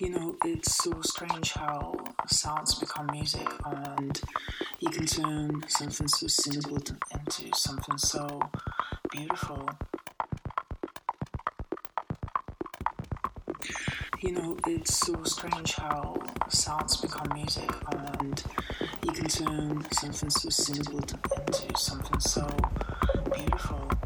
You know, it's so strange how sounds become music and you can turn something so simple into something so beautiful. You know, it's so strange how sounds become music and you can turn something so simple into something so beautiful.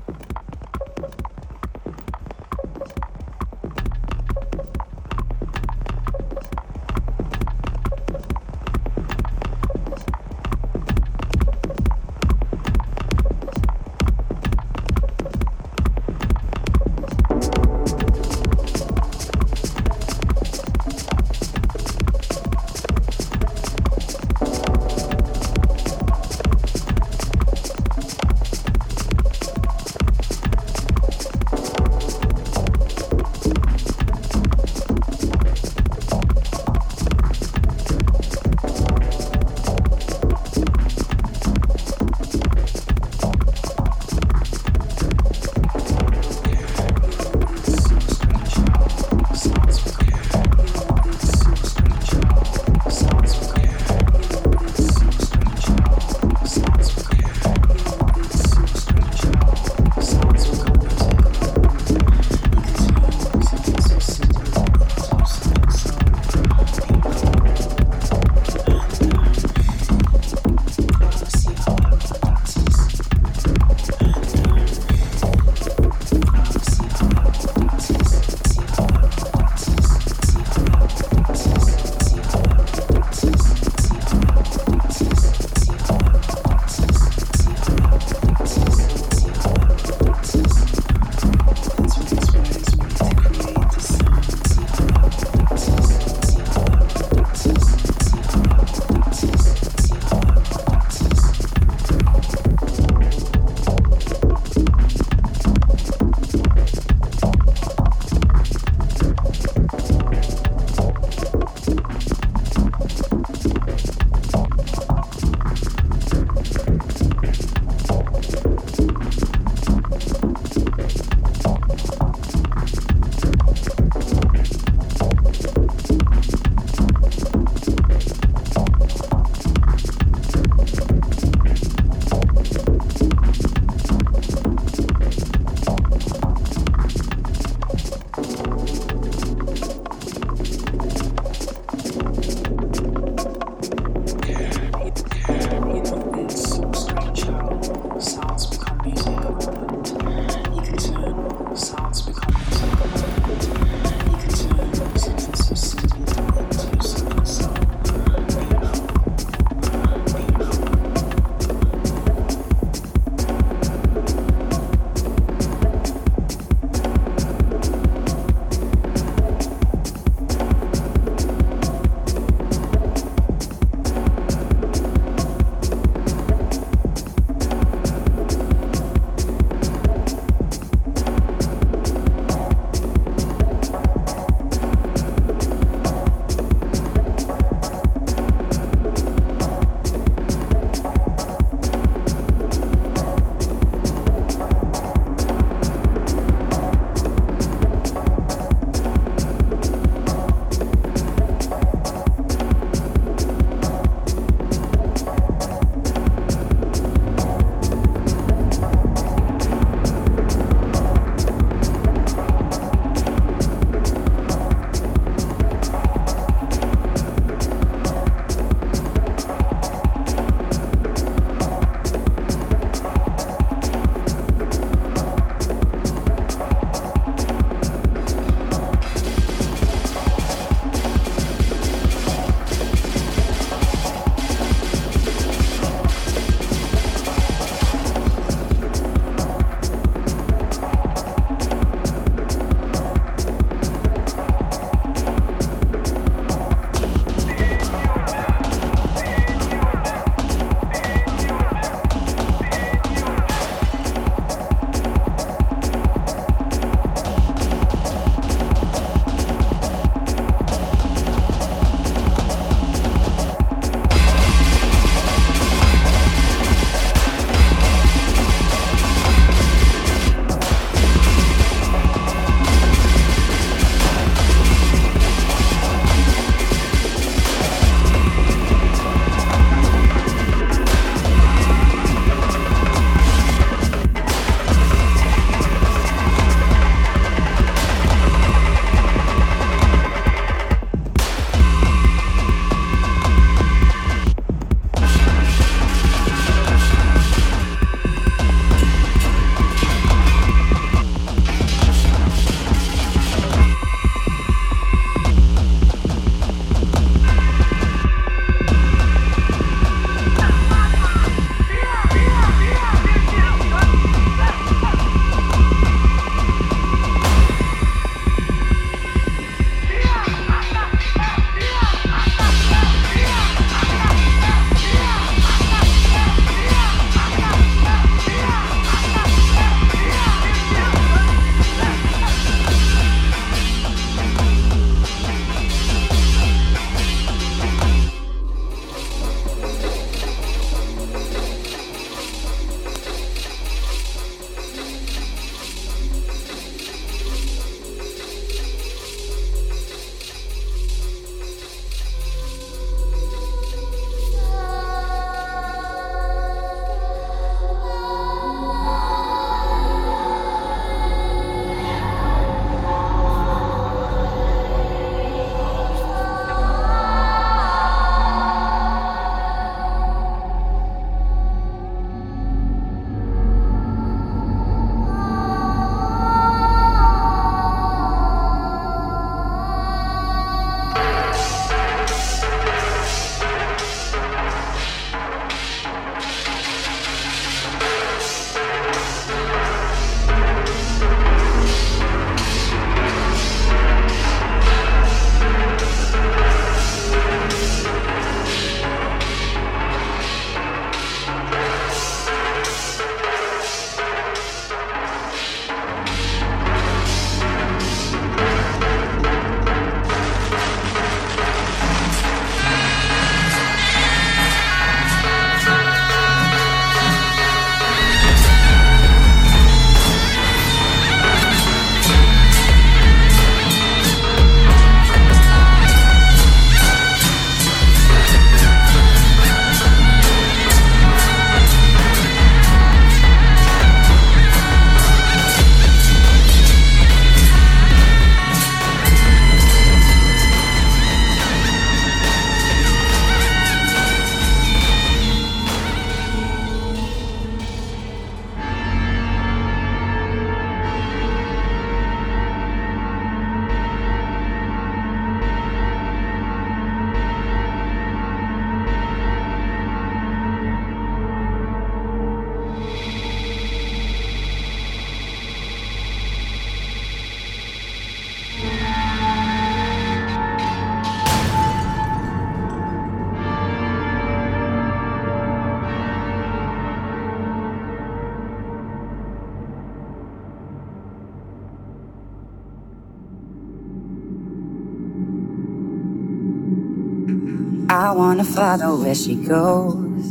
I wanna follow where she goes.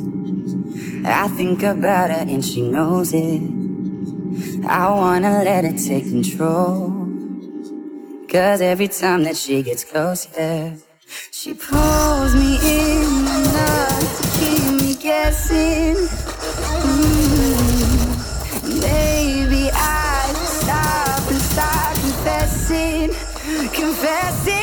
I think about her and she knows it. I wanna let her take control. Cause every time that she gets close, yeah, she pulls me in enough to keep me guessing. Mm, baby, I stop and start confessing, confessing.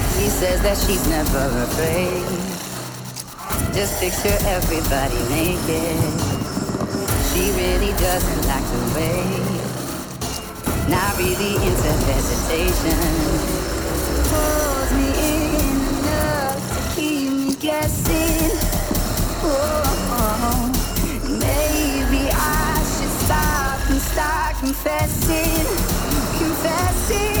She says that she's never afraid. Just picture everybody naked. She really doesn't like to wait. Not really into hesitation. Pulls me in enough to keep me guessing. Oh, maybe I should stop and start confessing, confessing.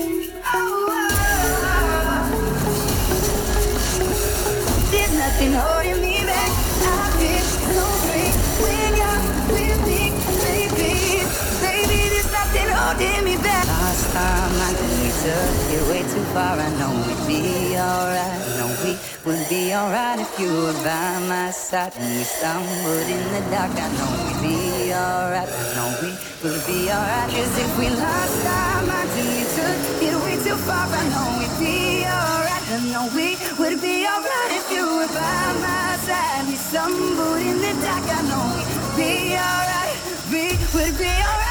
Took it way too far. I know we'd be alright. Know we would be alright if you were by my side. When we stumbled in the dark, I know we'd be alright. Know we would be alright. Cause if we lost our minds and we took it way too far, I know we'd be alright. I know we would be alright if you were by my side. We stumbled in the dark, I know we'd be alright. We would be alright.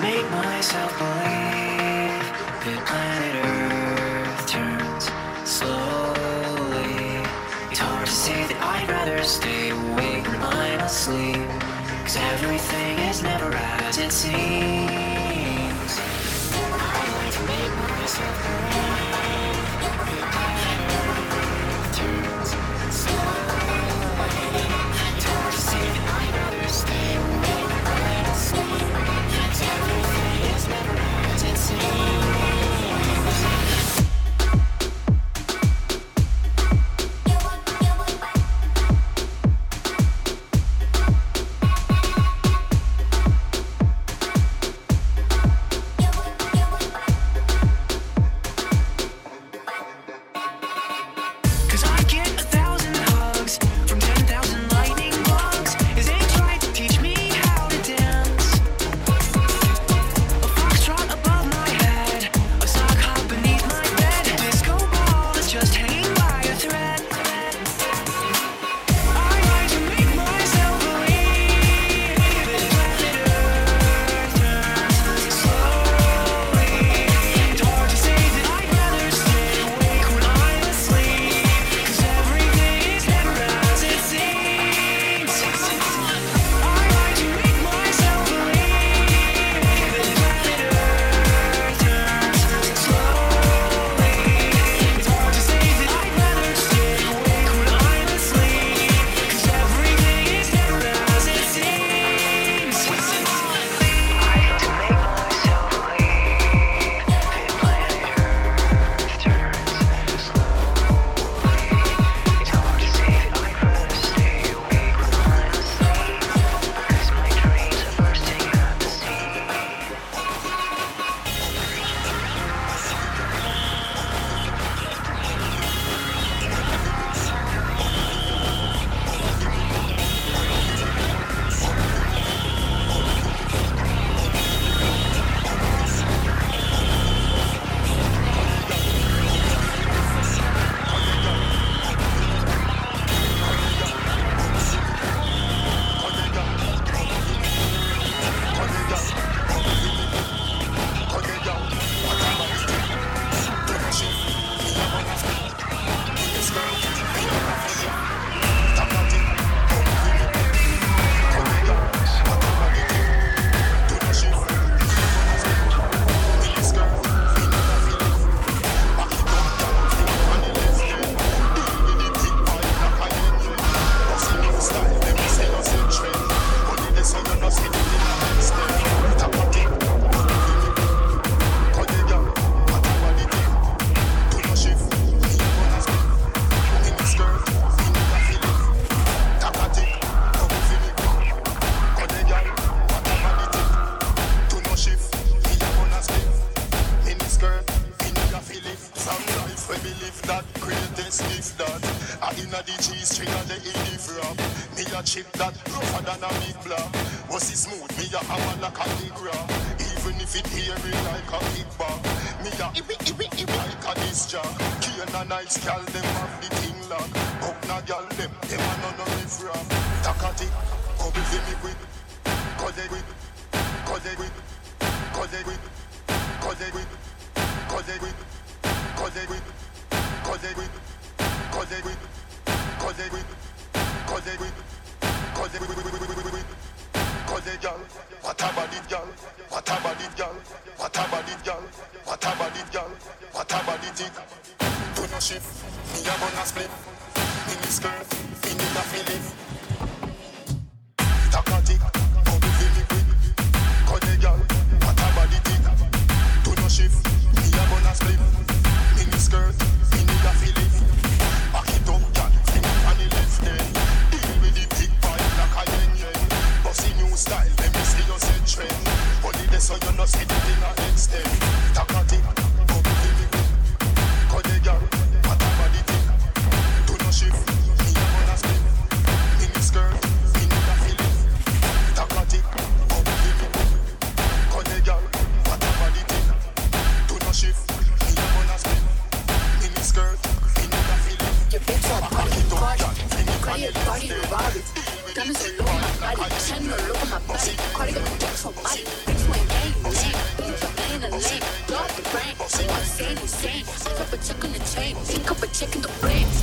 make myself believe that planet Earth turns slowly. It's hard to say that I'd rather stay awake than I'm asleep. Cause everything is never as it seems. I like to make myself believe.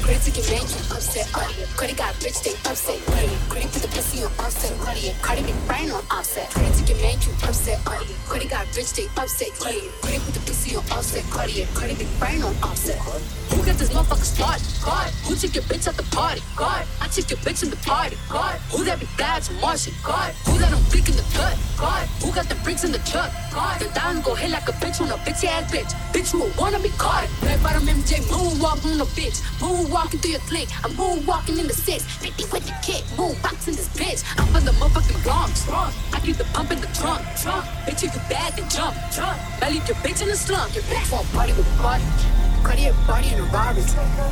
Cardi to get man, you upset. Uh, Cardi got rich, they upset. Uh, Cardi put the pussy on offset. Uh, Cardi be brain on offset. Cardi to get man, you upset. Uh, Cardi got rich, they upset. Uh, Cardi put the pussy on offset. Cardi, credit be brain on offset. Who got this motherfucker started? God. Who took your bitch at the party? God. I took your bitch in the party. God. Who that be God's Martian? God. Who that flick in the gut? God. Who got the bricks in the truck? God. The down go hit like a bitch on a bitch ass bitch. Bitch who wanna be caught. Red bottom MJ moonwalk on a bitch. Moonwalking through your clique. I'm moonwalking in the six. 50 with the kick. Moonboxing this bitch. I'm from the motherfucking Bronx. I keep the pump in the trunk. Bitch, you can bad then jump. I leave your bitch in the slump. Your bitch won't party with party. A body in a Rari.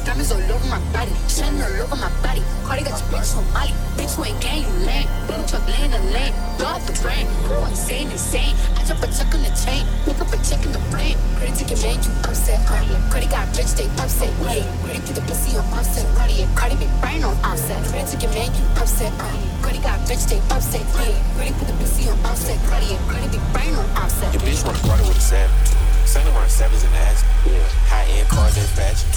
Diamonds all over my body. Shining all over my body. Cardi got your bitch on Molly. Bitch who ain't gang, you lame. Little truck laying the lane. Blow out the brain. Go insane, insane. I drop a check on the chain. Pick up a check in the brain. Cardi to your man, you upset. Cardi, Cardi got rich, they upset. Yeah. Cardi put the pussy on offset. Cardi, Cardi be brain on offset. Cardi to your man, you upset. Uh, Cardi got rich, they upset. Yeah. Cardi put the pussy on offset. Cardi, Cardi be brain on offset. Your bitch wanna party with a savage. Sunny run sevens and ass. Yeah. High end cars and fashion.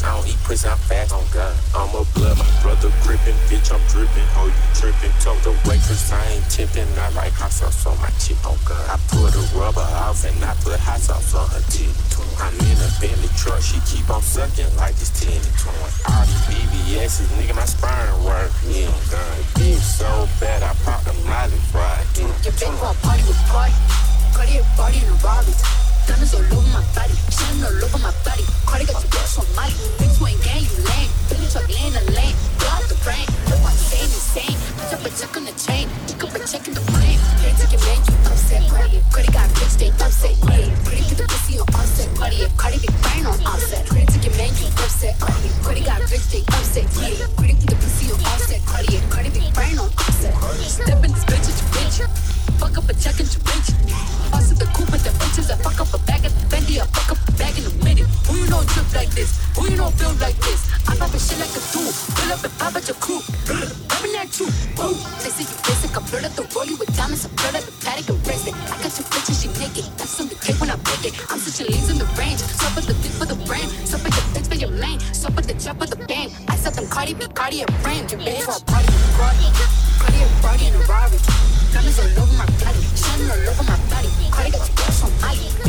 I don't eat pussy, I'm fat on God. I'm a blood, my brother gripping. Bitch, I'm dripping. Oh, you tripping. Told the waitress I ain't tipping. I like hot sauce on my chip on oh, God. I pull the rubber off and I put hot sauce on her tip. I'm in a Bentley truck, she keep on sucking like it's 10 and 20. All these BBS's, nigga, my spine work. Yeah, done. Bitch so bad, I popped a molly fried. Yeah. Your bitch a party with party. Cardi a party in a Rari. Diamonds all over my body. Shining all over my body. Cardi got your bitch on Molly. Bitch ain't gang, you lame. Billy truck laying the lane. Out the brain. Look I'm insane. I drop a check on the chain. Pick up a check in the to your man, you upset. Cardi, Cardi got bitch, they upset. Yeah. Cardi put the pussy on offset. Cardi, Cardi be brain on offset. Your man, you upset. Cardi, Cardi got bitch, they upset. Yeah. Cardi put the pussy on offset. Cardi, Cardi be brain on offset. Step in this bitch, your bitch. Fuck up a check and you bitch. At the coupe with the bitches. I fuck up a Fendi. I fuck up a bag in a minute. Who you know drip like this? Who you know feel like this? I pop a shit like a tool. Fill up and pop at your crew. Rubbing that you. Ooh. They say you basic. I blood up the rollie with diamonds. I blood up the Patek and bracelet. I got your bitches, she naked. That's on the cake when I bake it. I'm switching lanes in the range. Stop at the dick for the brain. Stop at the bitch for your main. Stop at the trap for the bang. I set them Cardi B, Cardi and frame. Your bitch for a party with Cardi. Cardi a party in a Rari. Diamonds all over my body. Shining all over my body. Cardi got your bitch on Molly.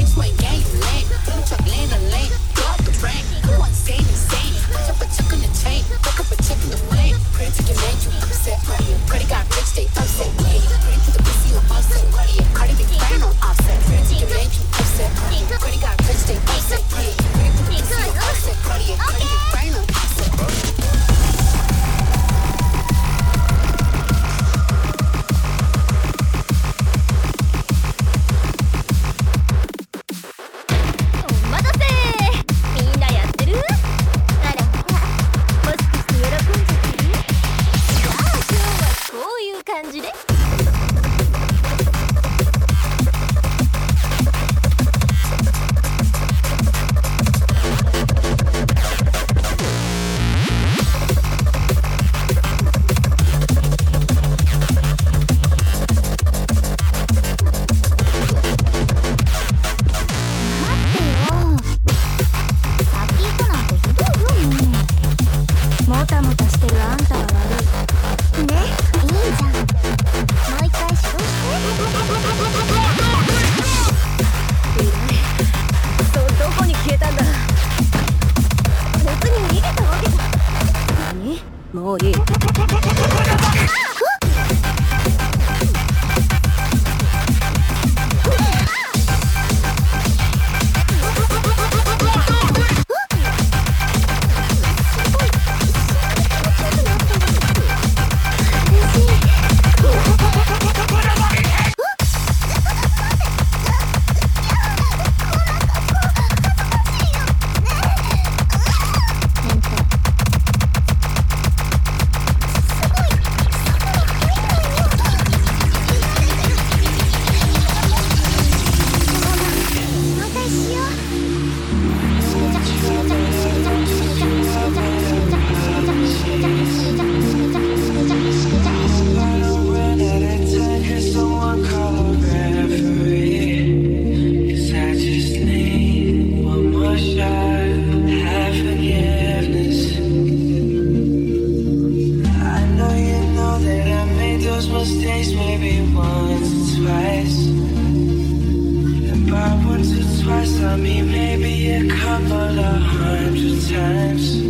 Couple of hundred times.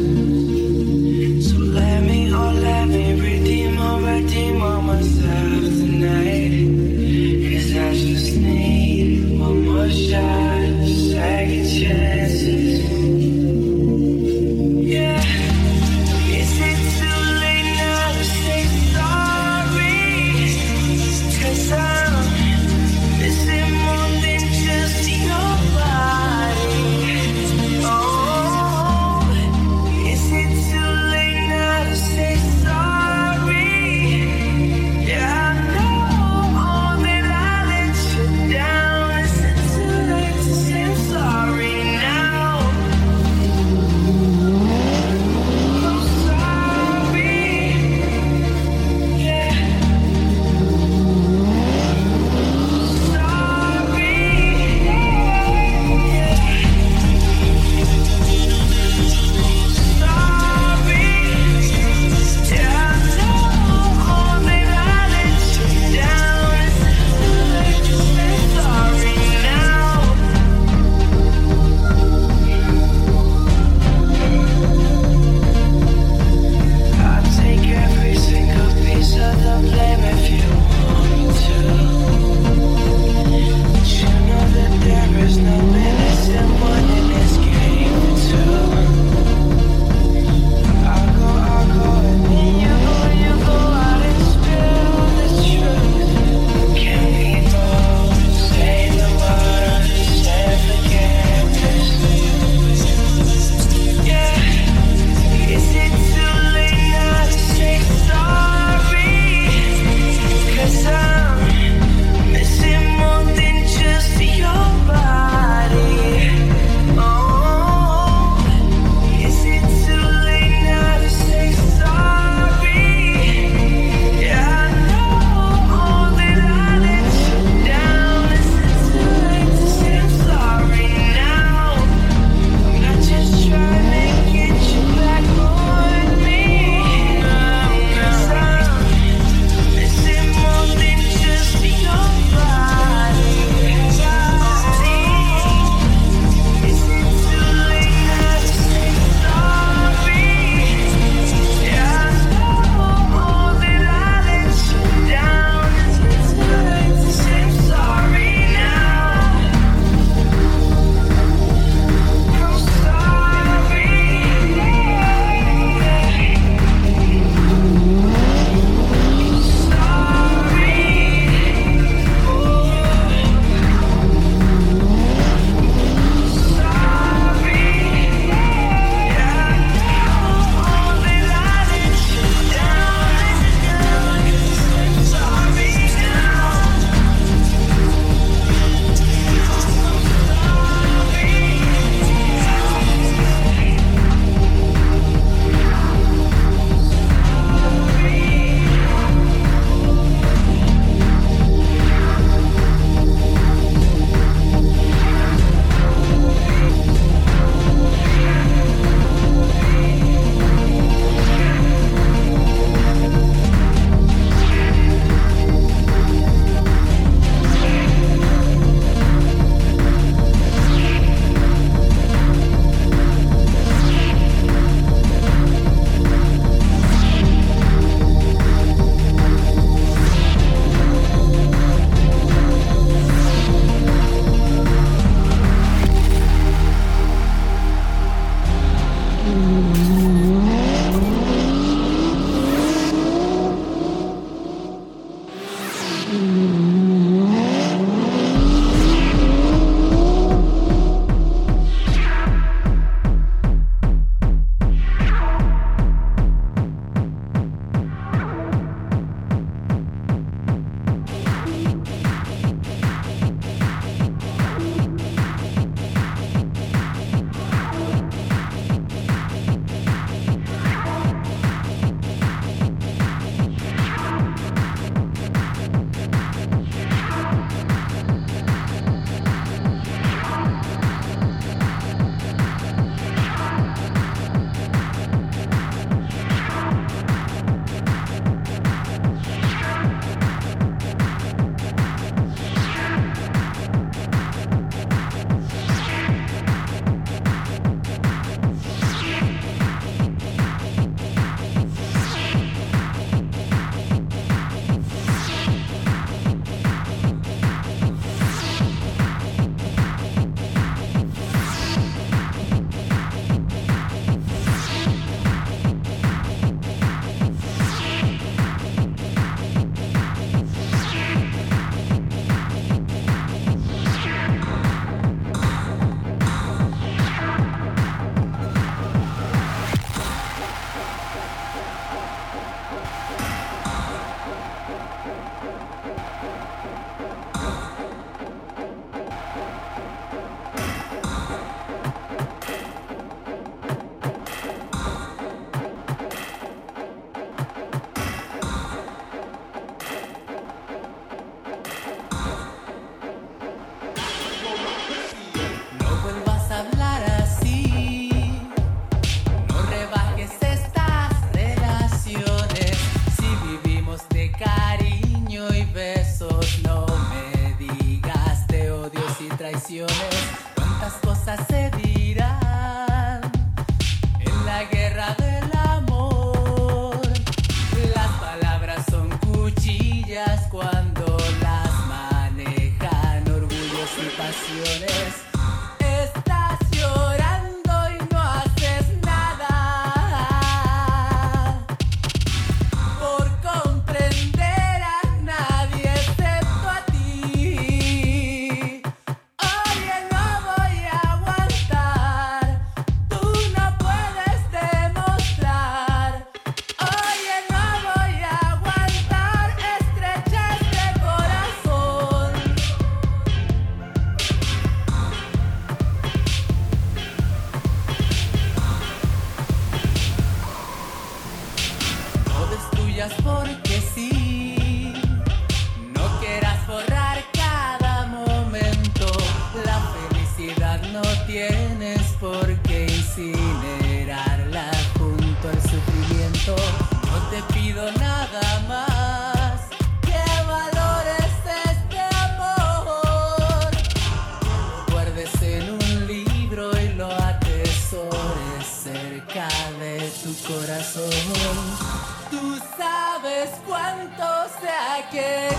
Se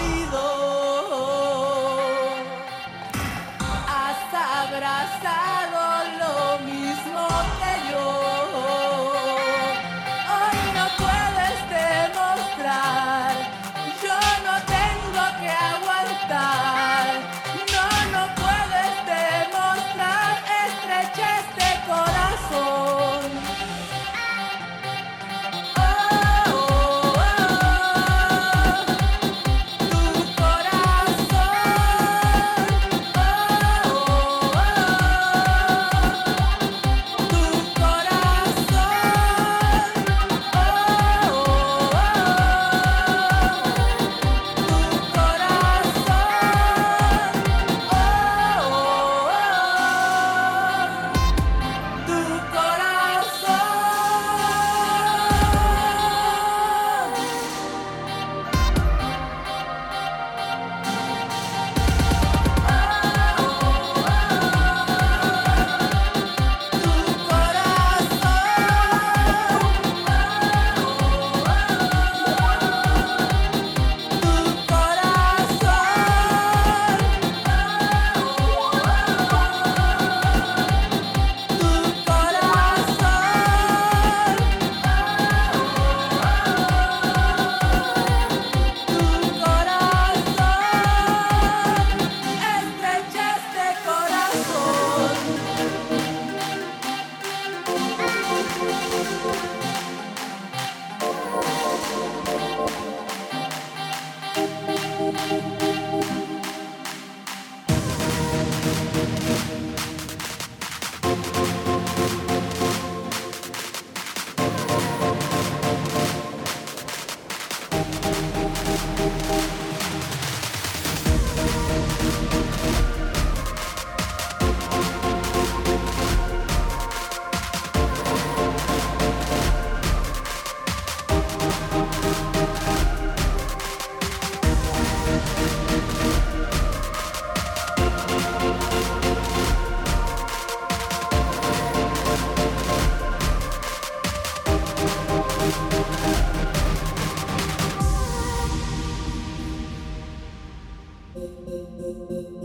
Música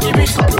Give me some.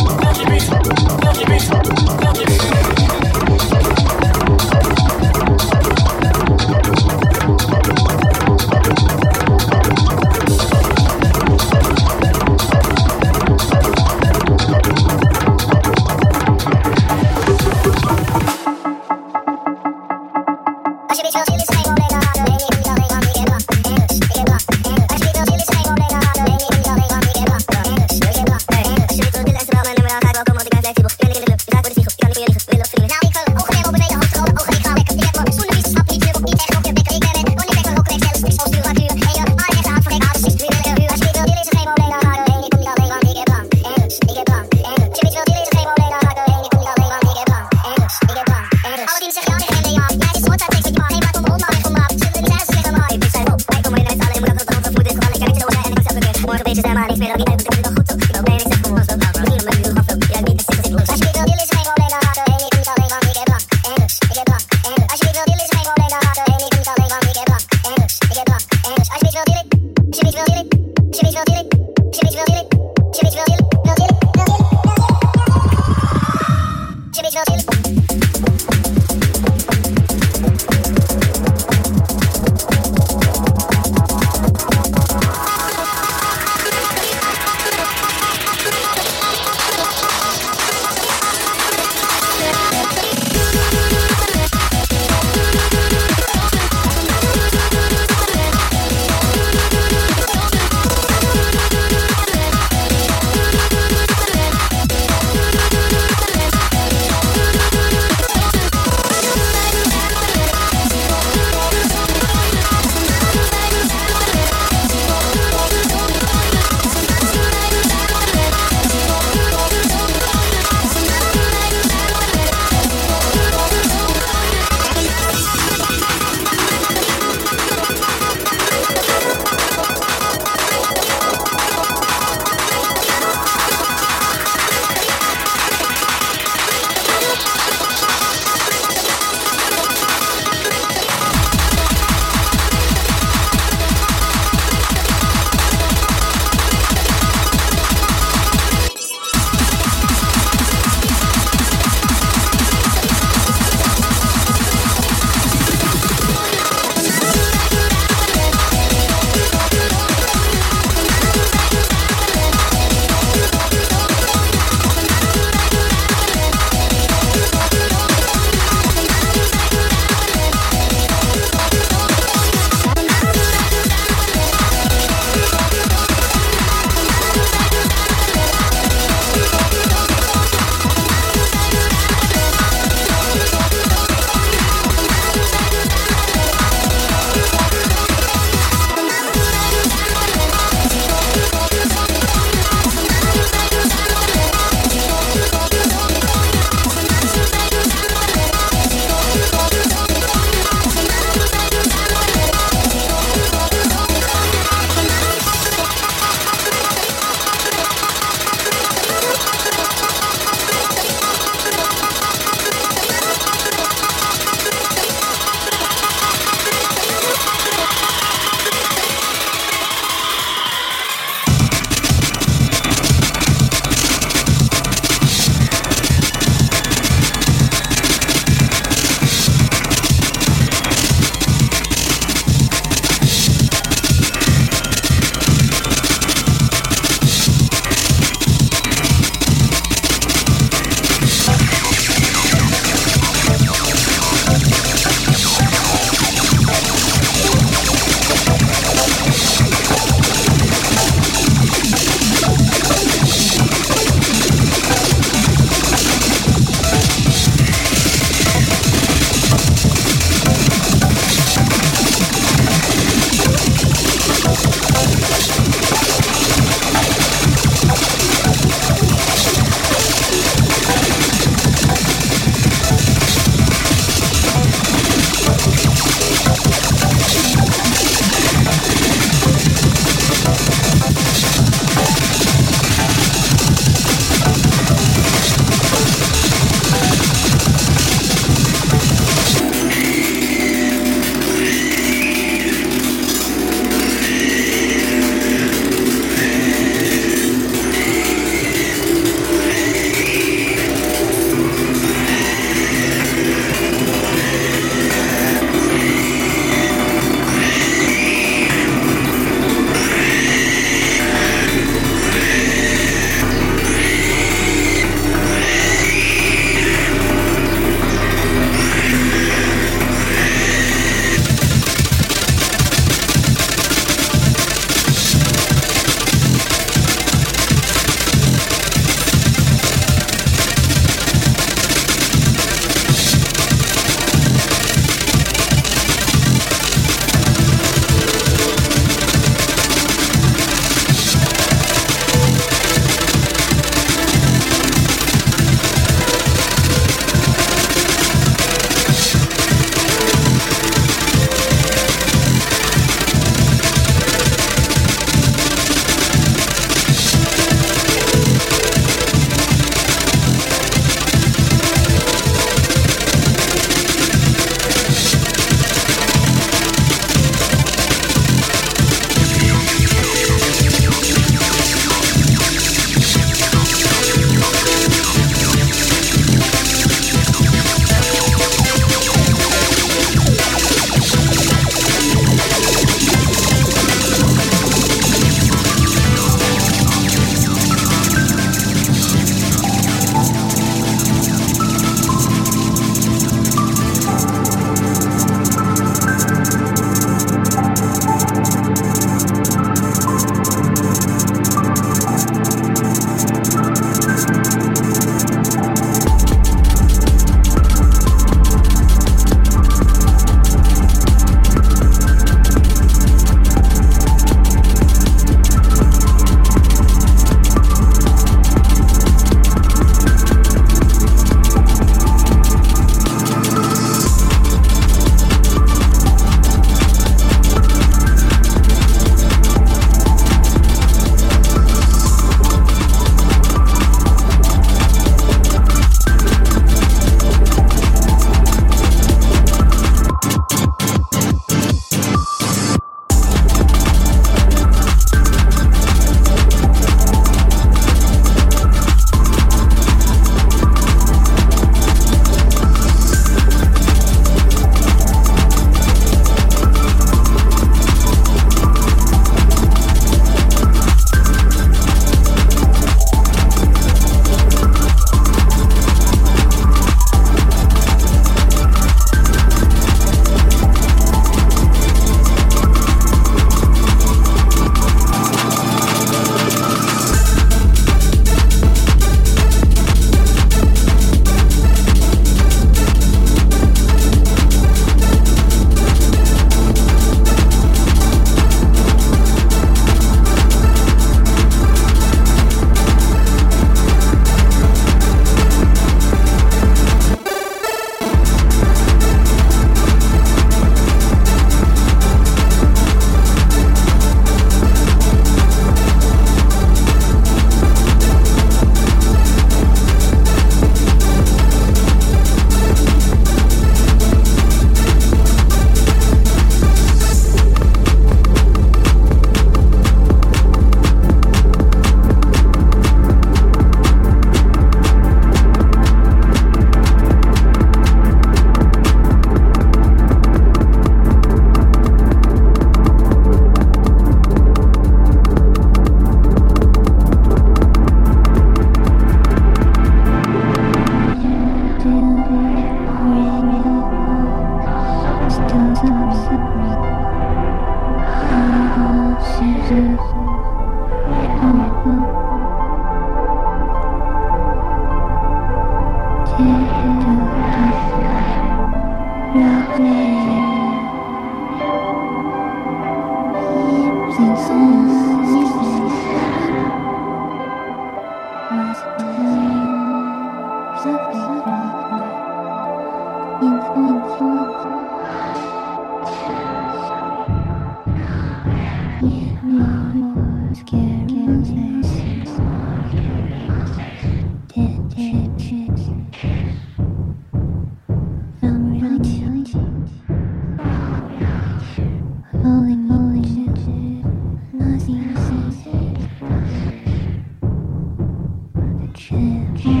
Nothing